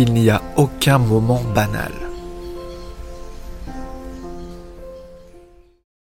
il n'y a aucun moment banal.